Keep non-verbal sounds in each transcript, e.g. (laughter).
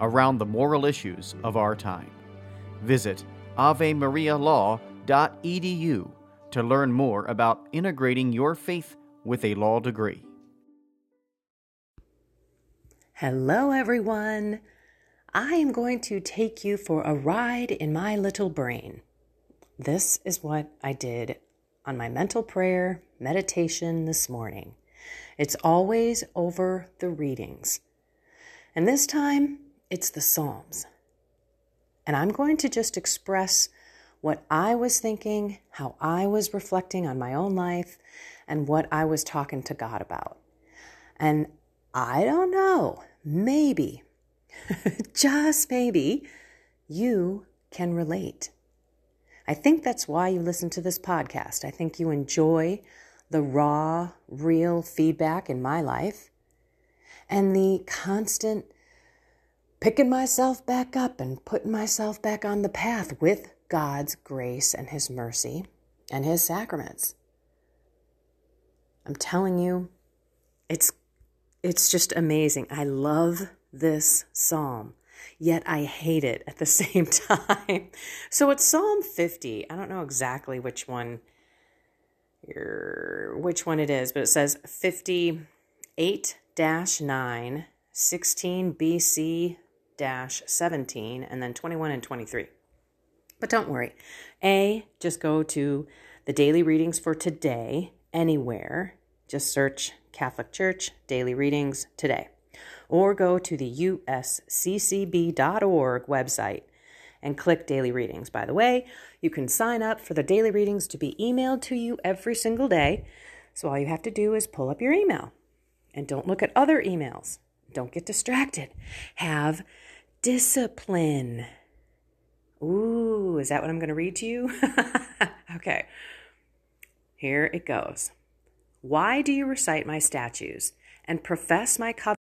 around the moral issues of our time. Visit avemarialaw.edu to learn more about integrating your faith with a law degree. Hello, everyone. I am going to take you for a ride in my little brain. This is what I did on my mental prayer meditation this morning. It's always over the readings. And this time, it's the Psalms. And I'm going to just express what I was thinking, how I was reflecting on my own life, and what I was talking to God about. And I don't know, maybe (laughs) just maybe, you can relate. I think that's why you listen to this podcast. I think you enjoy the raw, real feedback in my life and the constant picking myself back up and putting myself back on the path with God's grace and His mercy and His sacraments. I'm telling you, it's it's just amazing. I love this psalm, yet I hate it at the (laughs) same time. so it's Psalm 50. I don't know exactly which one which one it is, but it says 58 9, 16 BC 17, and then 21 and 23. But don't worry. A, just go to the daily readings for today anywhere. Just search Catholic Church Daily Readings today or go to the usccb.org website and click daily readings. By the way, you can sign up for the daily readings to be emailed to you every single day. So all you have to do is pull up your email and don't look at other emails. Don't get distracted. Have discipline. Ooh, is that what I'm going to read to you? (laughs) okay. Here it goes. Why do you recite my statutes and profess my covenant?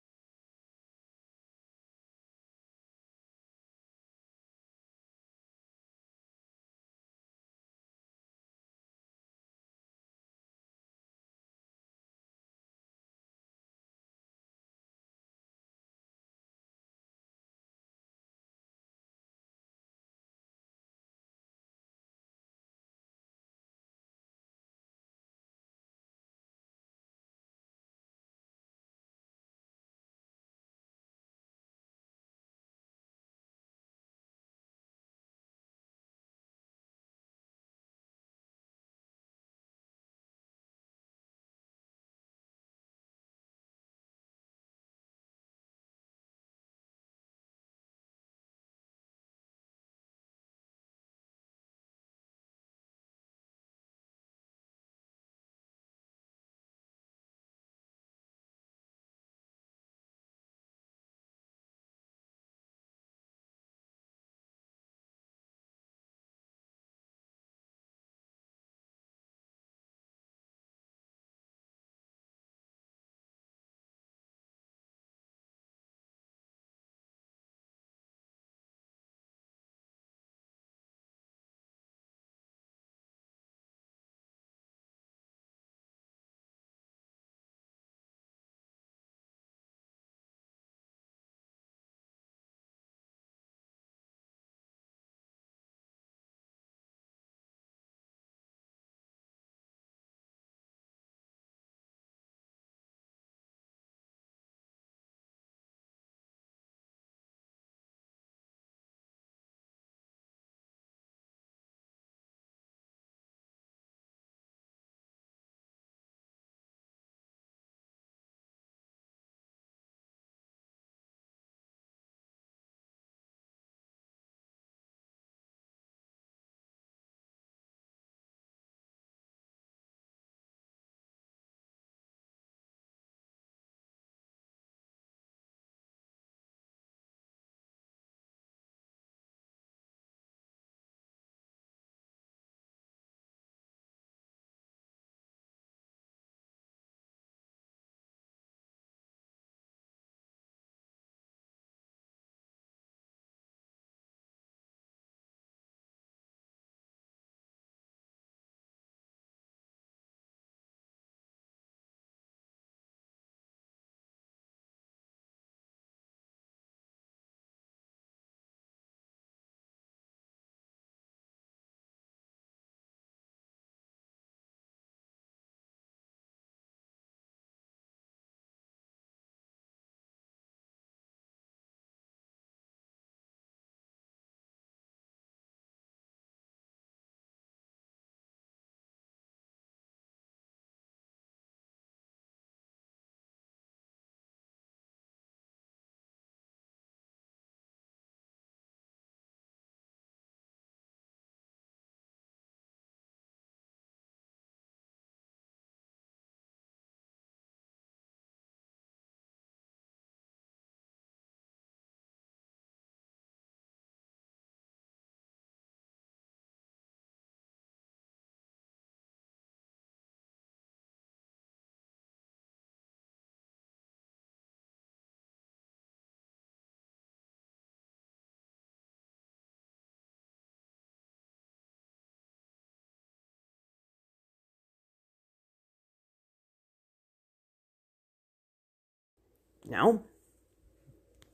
Know,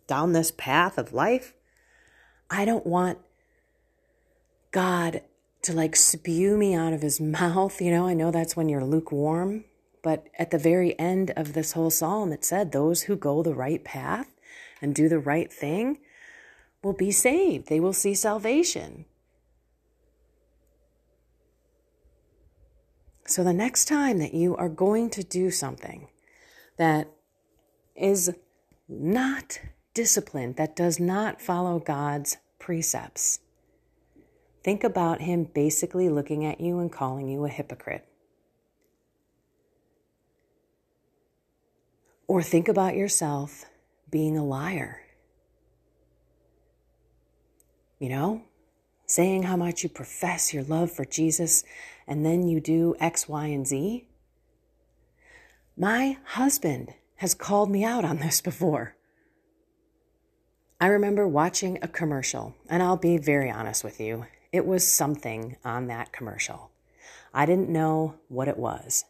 down this path of life. I don't want God to like spew me out of his (laughs) mouth. You know, I know that's when you're lukewarm, but at the very end of this whole psalm, it said, Those who go the right path and do the right thing will be saved, they will see salvation. So the next time that you are going to do something that is not disciplined, that does not follow God's precepts, think about Him basically looking at you and calling you a hypocrite. Or think about yourself being a liar. You know, saying how much you profess your love for Jesus and then you do X, Y, and Z. My husband has called me out on this before. I remember watching a commercial, and I'll be very honest with you, it was something on that commercial. I didn't know what it was.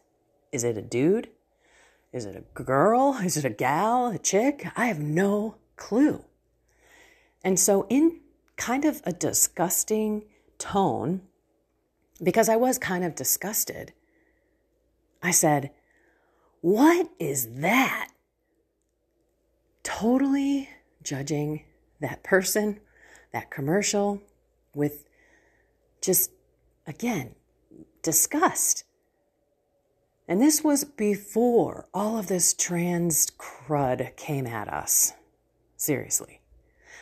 Is it a dude? Is it a girl? Is it a gal? A chick? I have no clue. And so, in kind of a disgusting tone, because I was kind of disgusted, I said, What is that? Totally judging that person, that commercial, with just, again, disgust. And this was before all of this trans crud came at us. Seriously.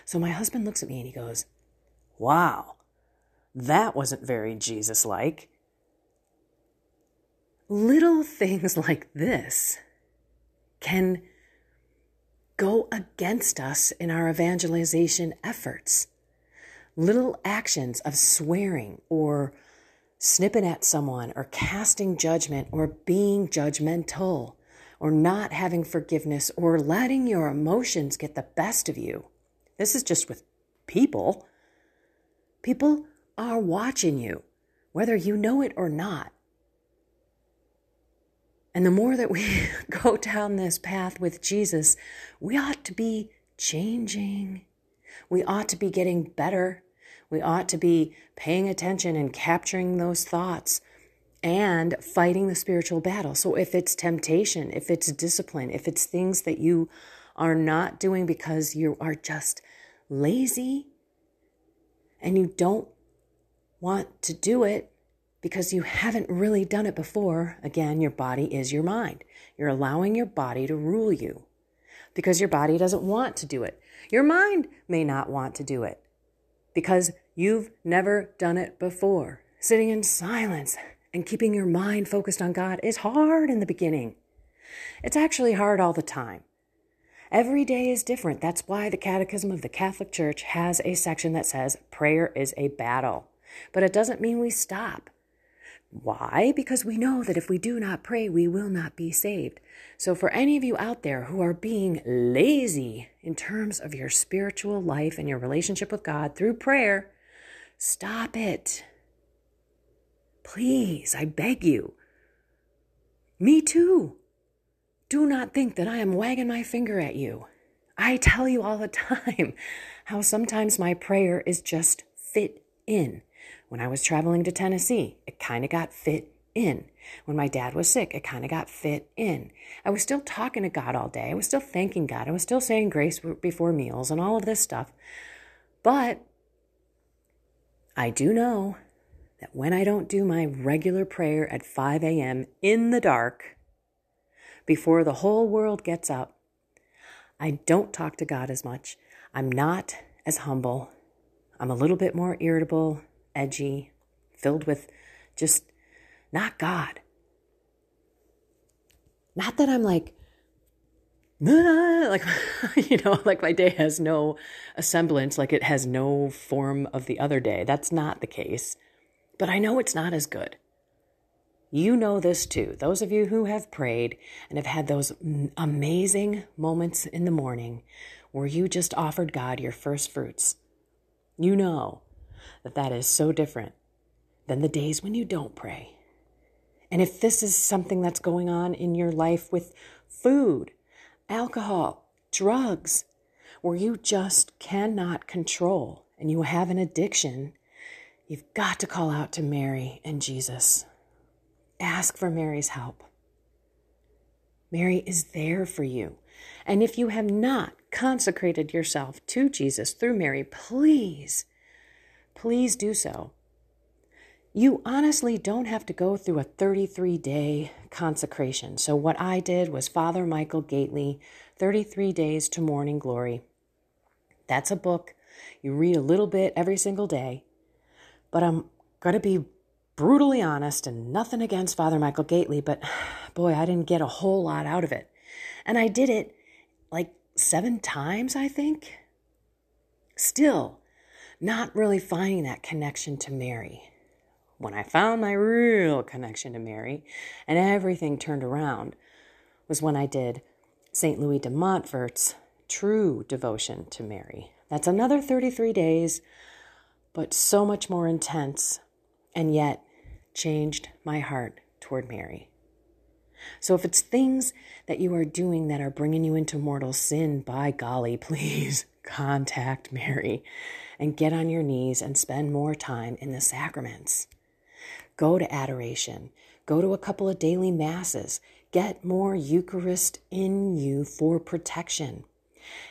So my husband looks at me and he goes, Wow, that wasn't very Jesus like. Little things like this can go against us in our evangelization efforts. Little actions of swearing or snipping at someone or casting judgment or being judgmental or not having forgiveness or letting your emotions get the best of you. This is just with people. People are watching you, whether you know it or not. And the more that we (laughs) go down this path with Jesus, we ought to be changing. We ought to be getting better. We ought to be paying attention and capturing those thoughts and fighting the spiritual battle. So if it's temptation, if it's discipline, if it's things that you are not doing because you are just lazy and you don't want to do it because you haven't really done it before, again, your body is your mind. You're allowing your body to rule you because your body doesn't want to do it. Your mind may not want to do it because you've never done it before. Sitting in silence and keeping your mind focused on God is hard in the beginning. It's actually hard all the time. Every day is different. That's why the Catechism of the Catholic Church has a section that says prayer is a battle. But it doesn't mean we stop. Why? Because we know that if we do not pray, we will not be saved. So, for any of you out there who are being lazy in terms of your spiritual life and your relationship with God through prayer, stop it. Please, I beg you. Me too. Do not think that I am wagging my finger at you. I tell you all the (laughs) time how sometimes my prayer is just fit in. When I was traveling to Tennessee, it kind of got fit in. When my dad was sick, it kind of got fit in. I was still talking to God all day. I was still thanking God. I was still saying grace before meals and all of this stuff. But I do know that when I don't do my regular prayer at 5 a.m. in the dark, before the whole world gets up, I don't talk to God as much. I'm not as humble. I'm a little bit more irritable, edgy, filled with just not God. Not that I'm like, like (laughs) you know like my day has no semblance like it has no form of the other day. That's not the case. But i know it's not as good. You know this too. Those of you who have prayed and have had those amazing moments in the morning where you just offered god your first fruits you know that that is so different than the days when you don't pray and if this is something that's going on in your life with food, alcohol, drugs, where you just cannot control and you have an addiction, you've got to call out to Mary and Jesus. Ask for Mary's help. Mary is there for you. And if you have not consecrated yourself to Jesus through Mary, please, please do so. You honestly don't have to go through a 33 day consecration. So, what I did was Father Michael Gaitley, 33 Days to Morning Glory. That's a book. You read a little bit every single day. But I'm going to be brutally honest and nothing against Father Michael Gaitley, but (sighs) boy, I didn't get a whole lot out of it. And I did it like seven times, I think. Still, not really finding that connection to Mary. When I found my real connection to Mary and everything turned around was when I did St. Louis de Montfort's True Devotion to Mary. That's another 33 days, but so much more intense, and yet changed my heart toward Mary. So if it's things that you are doing that are bringing you into mortal sin, by golly, (laughs) please contact (laughs) Mary and get on your knees and spend more time in the sacraments. Go to adoration. Go to a couple of daily masses. Get more Eucharist in you for protection.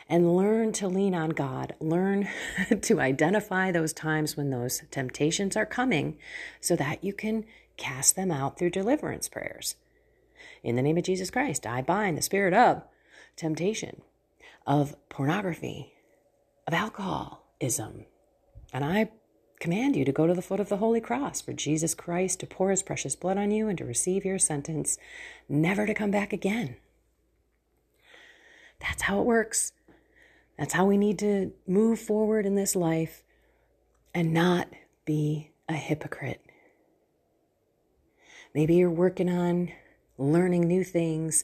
And learn to lean on God. Learn (laughs) to identify those times when those temptations are coming so that you can cast them out through deliverance prayers. In the name of Jesus Christ, I bind the spirit of temptation, of pornography, of alcoholism. And I command you to go to the foot of the holy cross for Jesus Christ to pour his precious blood on you and to receive your sentence, never to come back again. That's how it works. That's how we need to move forward in this life and not be a hypocrite. Maybe you're working on learning new things,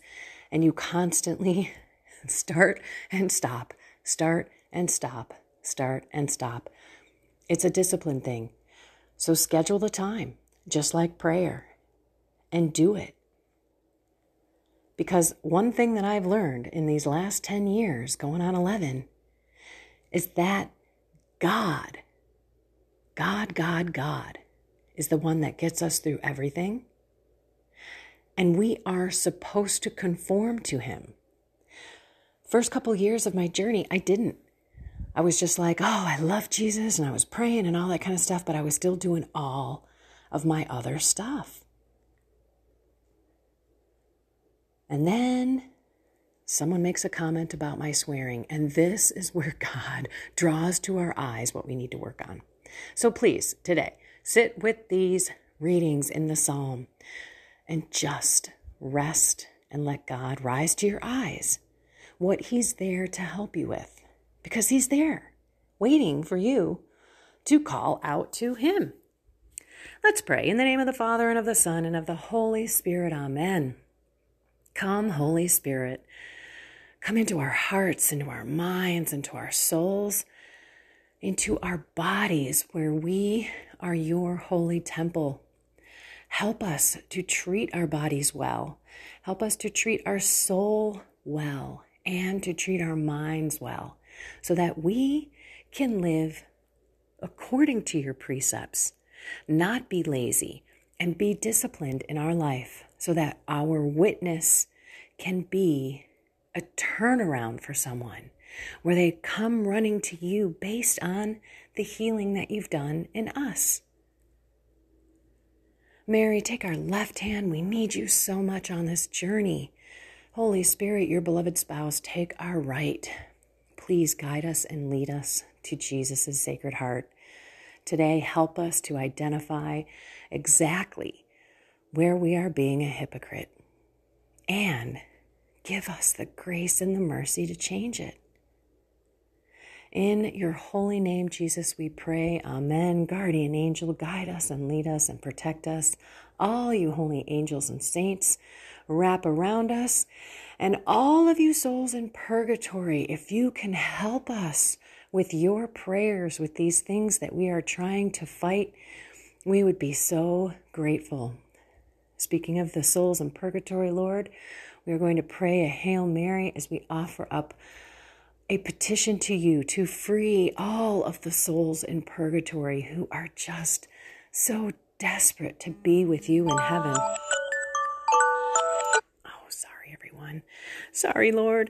and you constantly (laughs) start and stop, start and stop, start and stop. It's a discipline thing. So schedule the time, just like prayer, and do it. Because one thing that I've learned in these last 10 years, going on 11, is that God, God, God, God, is the one that gets us through everything and we are supposed to conform to him. First couple years of my journey, I didn't. I was just like, oh, I love Jesus and I was praying and all that kind of stuff, but I was still doing all of my other stuff. And then someone makes a comment about my swearing, and this is where (laughs) God draws to our eyes what we need to work on. So please, today, sit with these readings in the psalm and just rest and let God rise to your eyes what He's there to help you with. Because He's there, waiting for you to call out to Him. Let's pray. In the name of the Father, and of the Son, and of the Holy Spirit. Amen. Come, Holy Spirit. Come into our hearts, into our minds, into our souls, into our bodies, where we are your holy temple. Help us to treat our bodies well. Help us to treat our soul well and to treat our minds well so that we can live according to your precepts, not be lazy, and be disciplined in our life so that our witness can be a turnaround for someone where they come running to you based on the healing that you've done in us. Mary, take our left hand. We need you so much on this journey. Holy Spirit, your beloved spouse, take our right. Please guide us and lead us to Jesus' sacred heart. Today, help us to identify exactly where we are being a hypocrite and give us the grace and the mercy to change it. In your holy name, Jesus, we pray. Amen. Guardian angel, guide us and lead us and protect us. All you holy angels and saints, wrap around us. And all of you souls in purgatory, if you can help us with your prayers, with these things that we are trying to fight, we would be so grateful. Speaking of the souls in purgatory, Lord, we are going to pray a Hail Mary as we offer up a petition to you to free all of the souls in purgatory who are just so desperate to be with you in heaven. Sorry, Lord.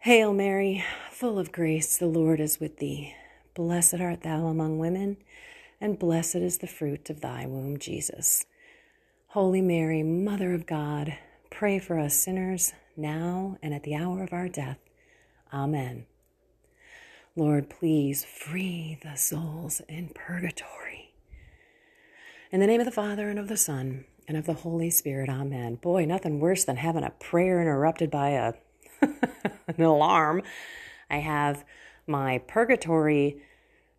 Hail Mary, full of grace, the Lord is with thee. Blessed art thou among women, and blessed is the fruit of thy womb, Jesus. Holy Mary, Mother of God, pray for us sinners, now and at the hour of our death. Amen. Lord, please free the souls in purgatory. In the name of the Father, and of the Son, and of the Holy Spirit, amen. Boy, nothing worse than having a prayer interrupted by a (laughs) an alarm. I have my purgatory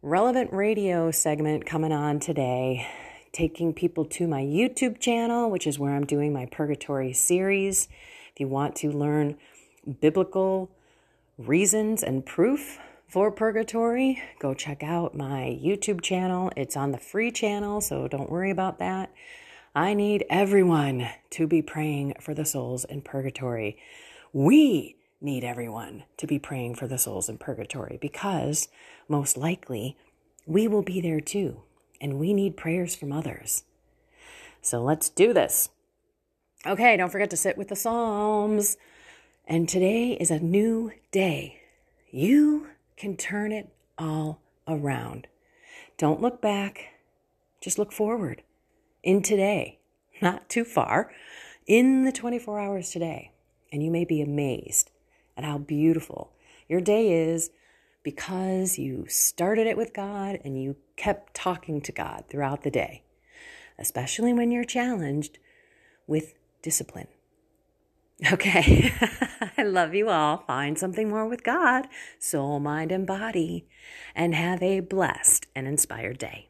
relevant radio segment coming on today, taking people to my YouTube channel, which is where I'm doing my purgatory series. If you want to learn biblical reasons and proof for purgatory, go check out my YouTube channel. It's on the free channel, so don't worry about that. I need everyone to be praying for the souls in purgatory. We need everyone to be praying for the souls in purgatory because most likely we will be there too, and we need prayers from others. So let's do this. Okay, don't forget to sit with the Psalms. And today is a new day. You can turn it all around. Don't look back, just look forward in today, not too far, in the 24 hours today. And you may be amazed at how beautiful your day is because you started it with God and you kept talking to God throughout the day, especially when you're challenged with discipline. (laughs) Okay. (laughs) I love you all. Find something more with God, soul, mind, and body, and have a blessed and inspired day.